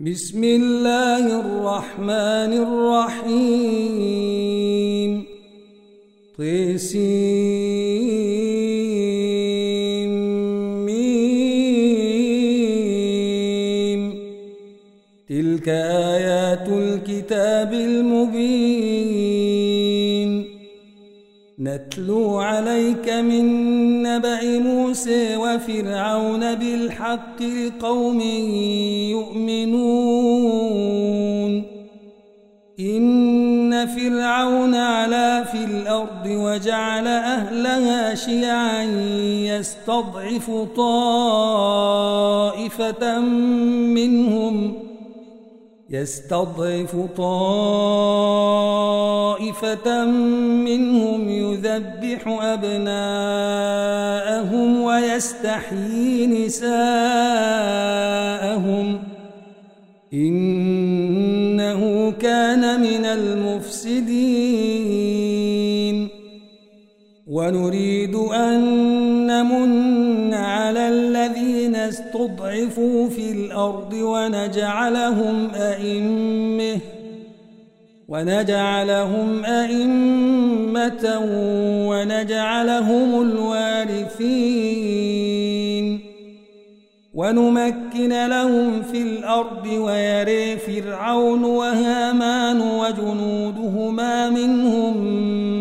بسم الله الرحمن الرحيم. طيسيم تلك آيات الكتاب المبين. نتلو عليك من نبأ موسى وفرعون بالحق لقوم يؤمنون. إن فرعون علا في الأرض وجعل أهلها شيعا يستضعف طائفة منهم. يستضعف طائفة منهم يذبح أبناءهم ويستحيي نساءهم. إنه كان من المفسدين. ونريد أن نمن استضعفوا في الأرض ونجعلهم أئمة ونجعلهم أئمة ونجعلهم الوارثين ونمكن لهم في الأرض ويري فرعون وهامان وجنودهما منهم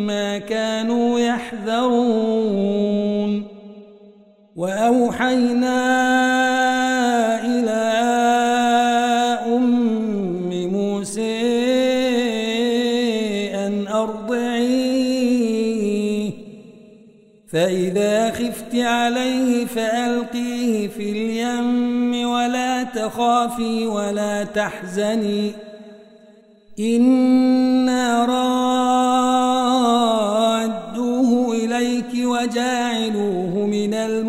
ما كانوا يحذرون وأوحينا إلى أم موسى أن أرضعيه. فإذا خفت عليه فألقيه في اليم ولا تخافي ولا تحزني. إنا رادوه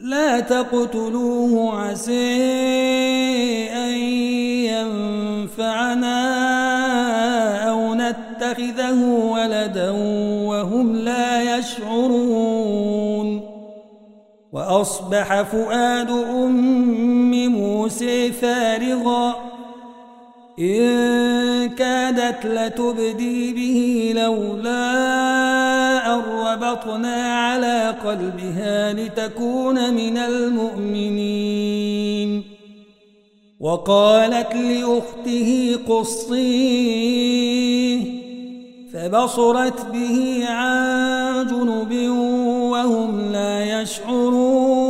لا تقتلوه عسى أن ينفعنا أو نتخذه ولدا وهم لا يشعرون. وأصبح فؤاد أم موسى فارغا. إن كادت لتبدي به لولا أن ربطنا على قلبها لتكون من المؤمنين. وقالت لأخته قصيه فبصرت به عن جنب وهم لا يشعرون.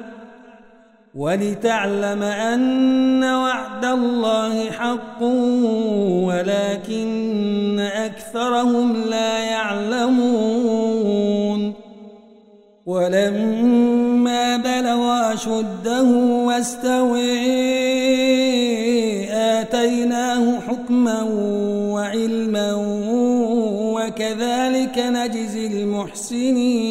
ولتعلم أن وعد الله حق ولكن أكثرهم لا يعلمون. ولما بلغ أشده واستوي آتيناه حكما وعلما وكذلك نجزي المحسنين.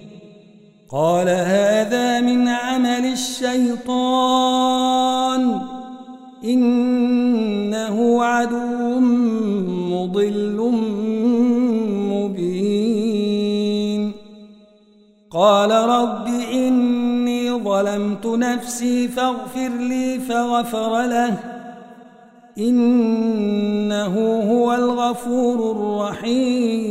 قال هذا من عمل الشيطان. إنه عدو مضل مبين. قال رب إني ظلمت نفسي فاغفر لي فغفر له. إنه هو الغفور الرحيم.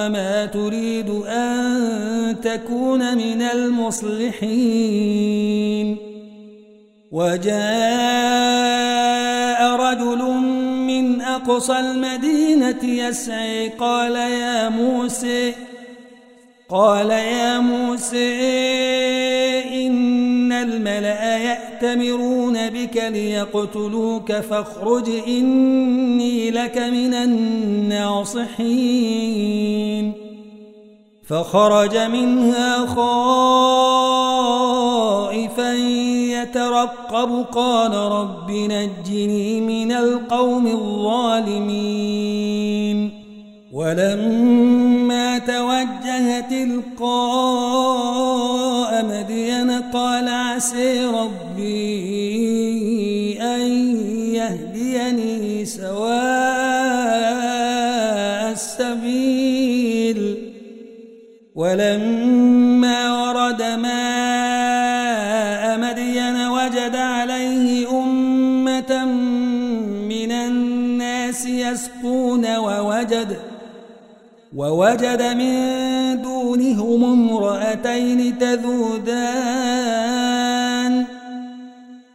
وما تريد أن تكون من المصلحين. وجاء رجل من أقصى المدينة يسعي قال يا موسى قال يا موسى يأتمرون بك ليقتلوك فاخرج إني لك من الناصحين. فخرج منها خائفا يترقب. قال رب نجني من القوم الظالمين. ولما توجه تلقاء مدين قال عسي ربي يهديني سواء السبيل. ولما ورد ماء مدين وجد عليه أمة من الناس يسقون ووجد ووجد من دونهم امرأتين تذودان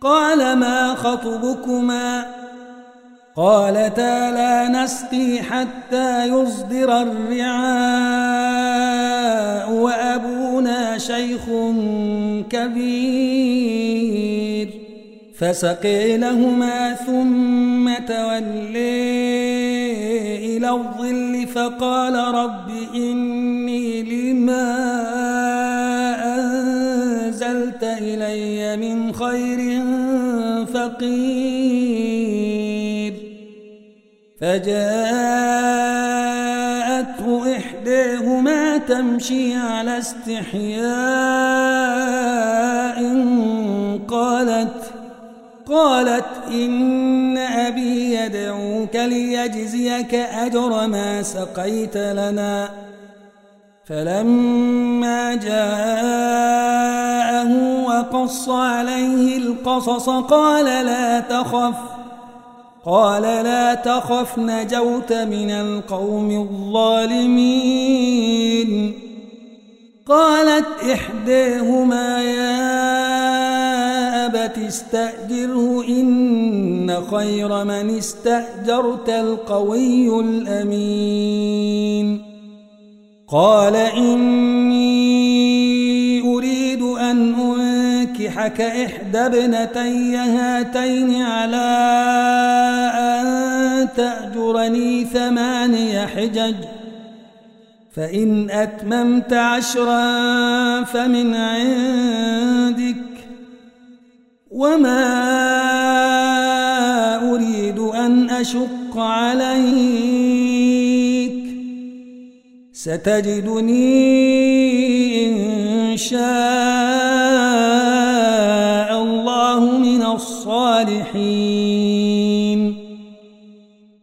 قال ما خطبكما؟ قالتا لا نسقي حتى يصدر الرعاء وأبونا شيخ كبير. فسقي لهما ثم تولي إلى الظل فقال رب إني لما أنزلت إلي من خير فقير فجاءته إحداهما تمشي على استحياء قالت قالت إن أبي يدعوك ليجزيك أجر ما سقيت لنا. فلما جاءه وقص عليه القصص قال لا تخف قال لا تخف نجوت من القوم الظالمين. قالت إحداهما يا أبت استأجره إن خير من استأجرت القوي الأمين. قال إني أنكحك إحدى ابنتي هاتين على أن تأجرني ثماني حجج فإن أتممت عشرا فمن عندك وما أريد أن أشق عليك. ستجدني إن شاء الصالحين.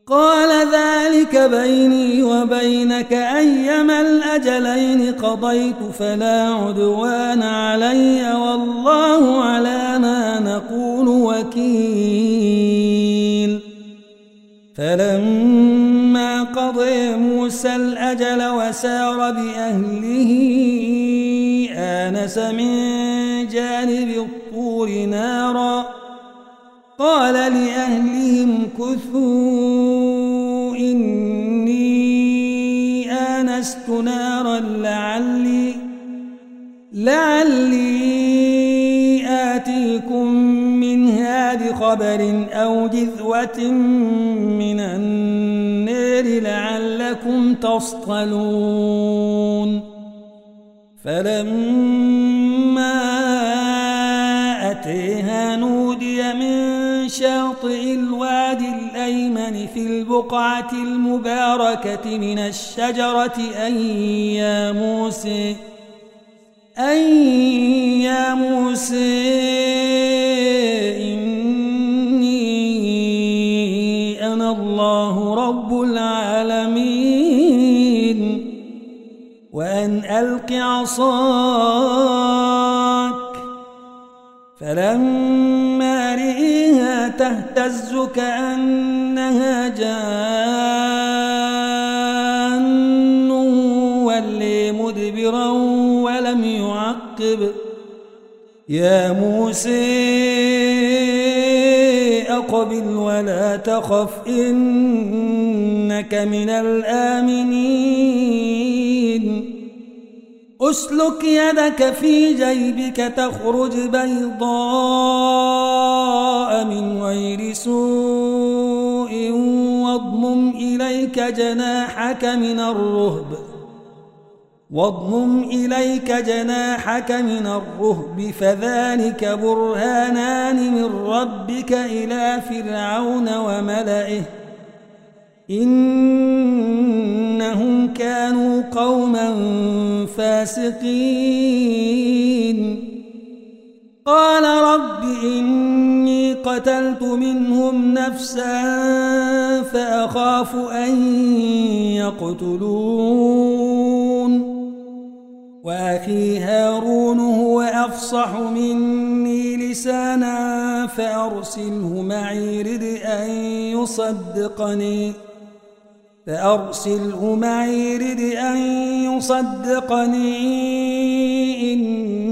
قال ذلك بيني وبينك أيما الأجلين قضيت فلا عدوان علي والله على ما نقول وكيل. فلما قضي موسى الأجل وسار بأهله آنس من جانب الطور نارا قال لأهلهم كثوا إني آنست نارا لعلي لعلي آتيكم منها بخبر أو جذوة من النار لعلكم تصطلون. فلما أتيها في البقعة المباركة من الشجرة أن يا موسى أن يا موسى إني أنا الله رب العالمين. وأن ألق عصاك فلما رئيها تهتز كأنها جان ولي مدبرا ولم يعقب. يا موسى أقبل ولا تخف إنك من الآمنين. أسلك يدك في جيبك تخرج بيضاء من غير سوء واضمم إليك جناحك من الرهب. واضمم إليك جناحك من الرهب. فذلك برهانان من ربك إلى فرعون وملئه. إنهم كانوا قوما فاسقين. قال رب إني قتلت منهم نفسا فأخاف أن يقتلون. وأخي هارون هو أفصح مني لسانا فأرسله معي رد أن يصدقني. فأرسله معي رد أن يصدقني. إني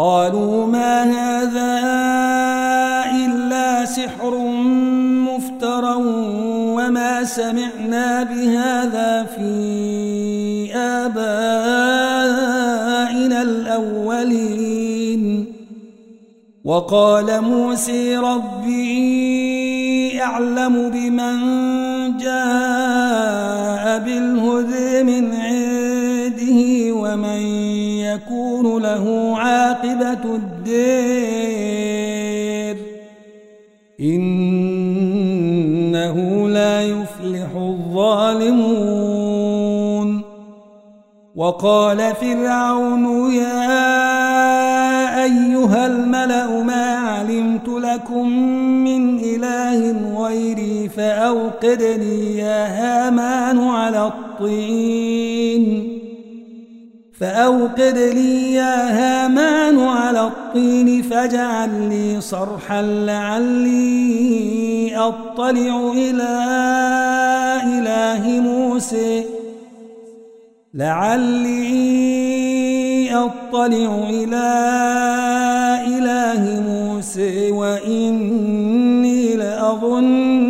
قالوا ما هذا إلا سحر مفترى وما سمعنا بهذا في آبائنا الأولين. وقال موسى ربي أعلم بمن جاء بالهدى من عنده ومن يكون له عاقبة الدير. إنه لا يفلح الظالمون. وقال فرعون يا أيها الملأ ما علمت لكم من إله غيري فأوقد لي يا هامان على الطين. فأوقد لي يا هامان على الطين فاجعل لي صرحا لعلي أطلع إلى إله موسى. لعلي أطلع إلى إله موسى وإني لأظنه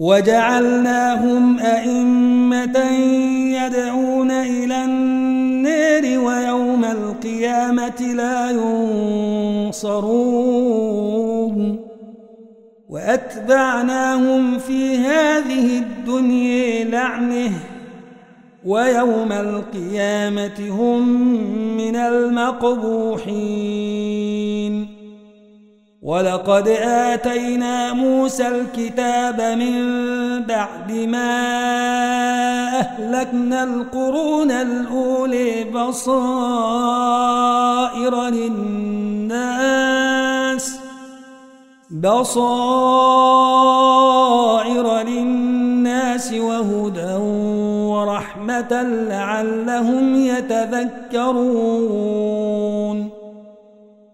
وجعلناهم أئمة يدعون إلى النار ويوم القيامة لا ينصرون. وأتبعناهم في هذه الدنيا لعنه ويوم القيامة هم من المقبوحين. ولقد آتينا موسى الكتاب من بعد ما أهلكنا القرون الأولي بصائر للناس بصائر للناس وهدى ورحمة لعلهم يتذكرون.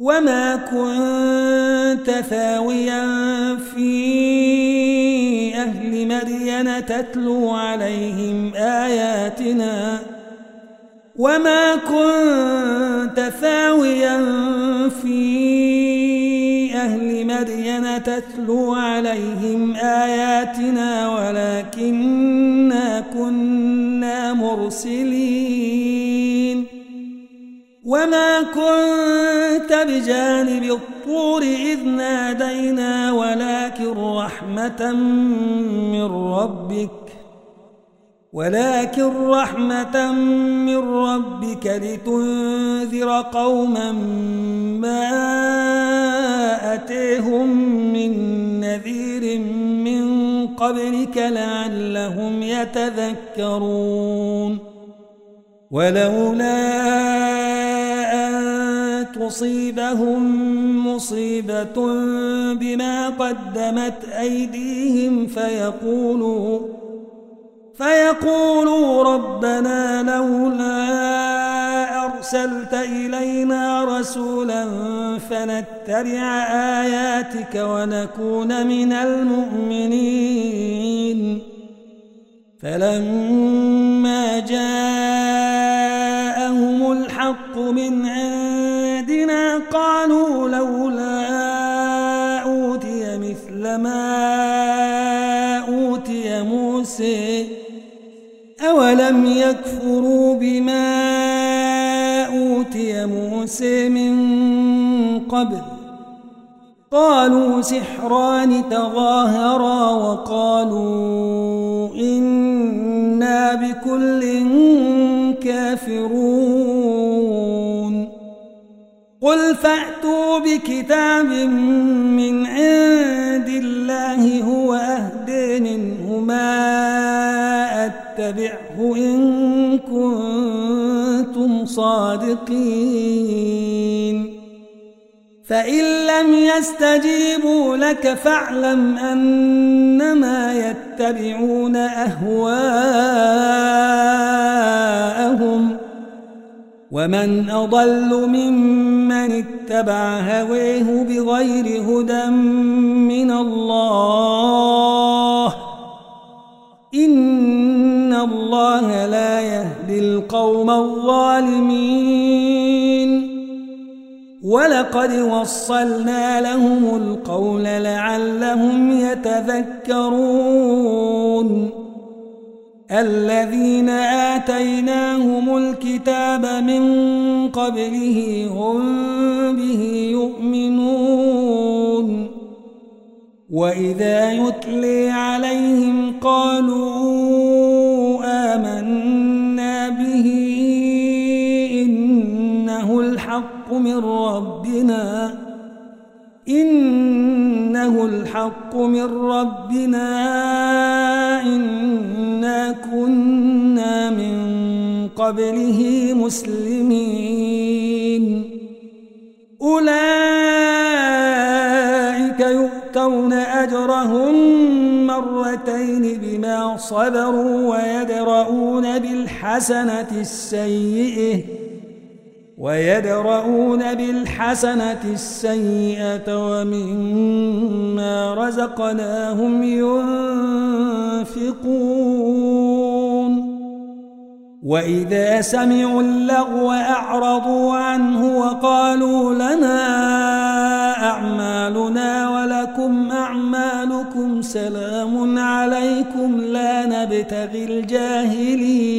وما كنت ثاويا في أهل مدين تتلو عليهم آياتنا وما كنت ثاويا في أهل مدين تتلو عليهم آياتنا ولكننا كنا مرسلين وما كنت بجانب الطور إذ نادينا ولكن رحمة من ربك ولكن رحمة من ربك لتنذر قوما ما أتيهم من نذير من قبلك لعلهم يتذكرون ولولا تصيبهم مصيبة بما قدمت أيديهم فيقولوا فيقولوا ربنا لولا أرسلت إلينا رسولا فنتبع آياتك ونكون من المؤمنين. فلما جاءهم موسى أولم يكفروا بما أوتي موسى من قبل؟ قالوا سحران تظاهرا وقالوا إنا بكل كافرون. قل فأتوا بكتاب من عند الله هو أهدى منهما أتبعه إن كنتم صادقين فإن لم يستجيبوا لك فاعلم أنما يتبعون أهواءهم ومن أضل ممن اتبع هويه بغير هدى من الله إن الله لا يهدي القوم الظالمين ولقد وصلنا لهم القول لعلهم يتذكرون الذين آتيناهم الكتاب من قبله هم به يؤمنون. وإذا يتلي عليهم قالوا آمنا به إنه الحق من ربنا. إن إنا كنا من قبله مسلمين. أولئك يؤتون أجرهم مرتين بما صبروا ويدرؤون بالحسنة السيئة. ويدرؤون بالحسنة السيئة ومما رزقناهم ينفقون. وإذا سمعوا اللغو أعرضوا عنه وقالوا لنا أعمالنا ولكم أعمالكم سلام عليكم لا نبتغي الجاهلين.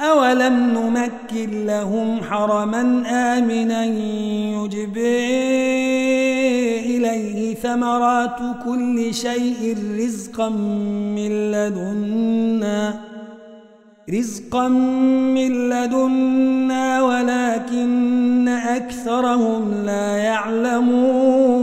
أولم نمكن لهم حرما آمنا يجبي إليه ثمرات كل شيء رزقا من لدنا رزقا من لدنا ولكن أكثرهم لا يعلمون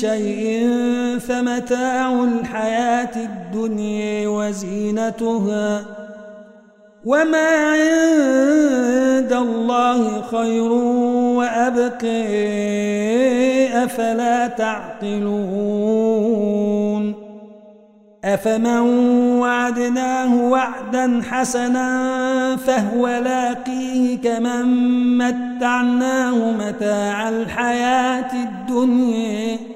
شيء فمتاع الحياة الدنيا وزينتها وما عند الله خير وأبقي أفلا تعقلون أفمن وعدناه وعدا حسنا فهو لاقيه كمن متعناه متاع الحياة الدنيا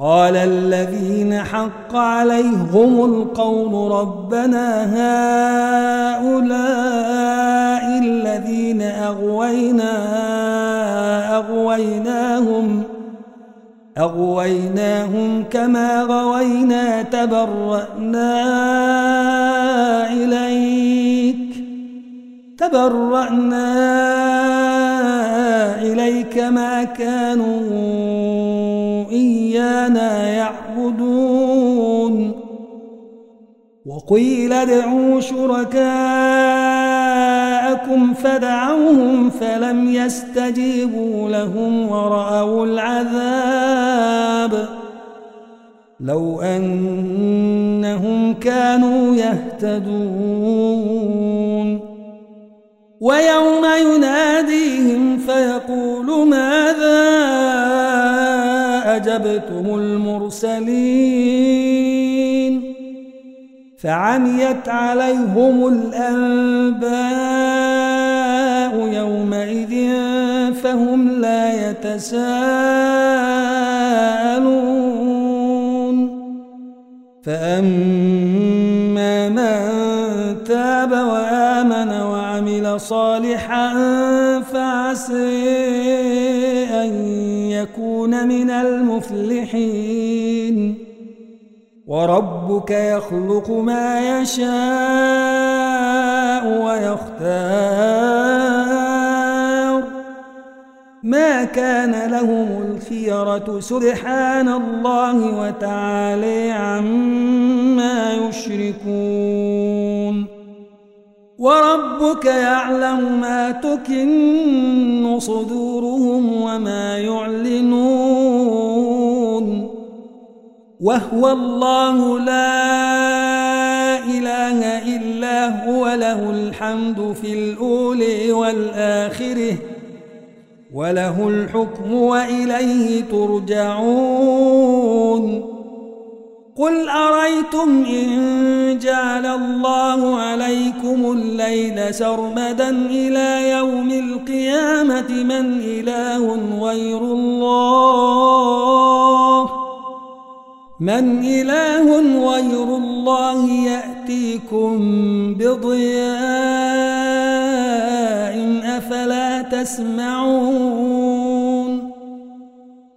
قال الذين حق عليهم القول ربنا هؤلاء الذين أغوينا أغويناهم أغويناهم كما غوينا تبرأنا إليك تبرأنا إليك ما كانوا إيانا يعبدون. وقيل ادعوا شركاءكم فدعوهم فلم يستجيبوا لهم ورأوا العذاب. لو أنهم كانوا يهتدون. ويوم يناديهم فيقول أجبتم المرسلين فعميت عليهم الأنباء يومئذ فهم لا يتساءلون فأما من تاب وآمن وعمل صالحا فعسى أن يكون من المفلحين. وربك يخلق ما يشاء ويختار. ما كان لهم الخيرة سبحان الله وتعالى عما يشركون. وربك يعلم ما تكن صدورهم وما يعلنون. وهو الله لا إله إلا هو له الحمد في الأولي والآخرة وله الحكم وإليه ترجعون. قل أريتم إن جعل الله عليكم الليل سرمدا إلى يوم القيامة من إله غير الله؟ من إله غير الله يأتيكم بضياء أفلا تسمعون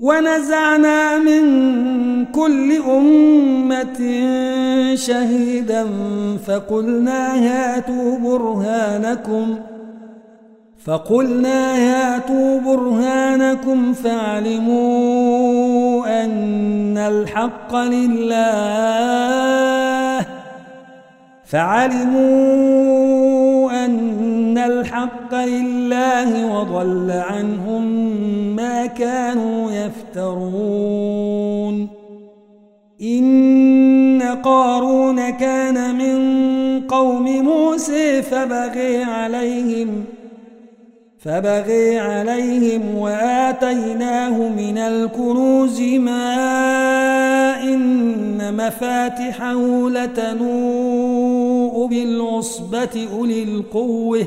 ونزعنا من كل أمة شهيدا فقلنا هاتوا برهانكم فقلنا هاتوا برهانكم فاعلموا أن الحق لله فعلموا أن الحق لله وضل عنهم ما كانوا يفترون. إن قارون كان من قوم موسى فبغي عليهم فبغي عليهم وآتيناه من الكنوز ما إن مفاتحه لتنوء بالعصبة أولي القوة.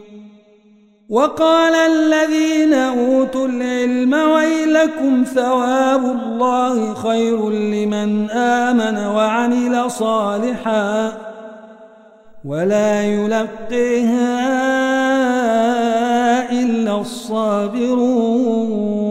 وقال الذين أوتوا العلم ويلكم ثواب الله خير لمن آمن وعمل صالحا ولا يلقيها إلا الصابرون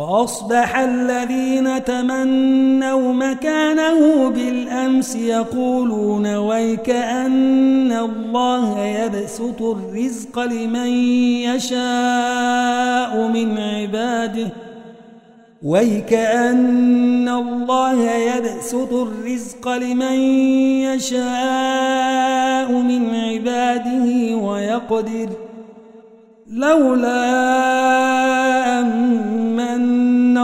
وأصبح الذين تمنوا مكانه بالأمس يقولون ويك أن الله يبسط الرزق لمن يشاء من عباده. ويك أن الله يبسط الرزق لمن يشاء من عباده ويقدر. لولا أمن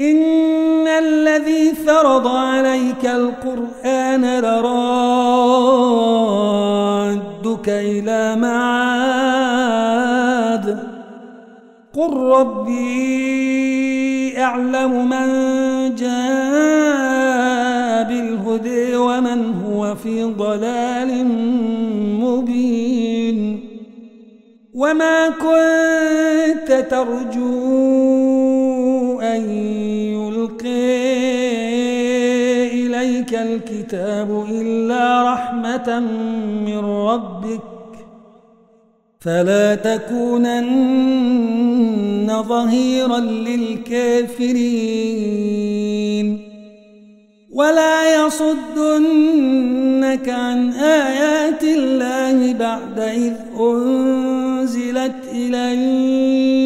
إن الذي فرض عليك القرآن لرادك إلى معاد قل ربي أعلم من جاء بالهدى ومن هو في ضلال مبين وما كنت ترجو أن يلقي إليك الكتاب إلا رحمة من ربك فلا تكونن ظهيرا للكافرين ولا يصدنك عن آيات الله بعد إذ أنزلت إليك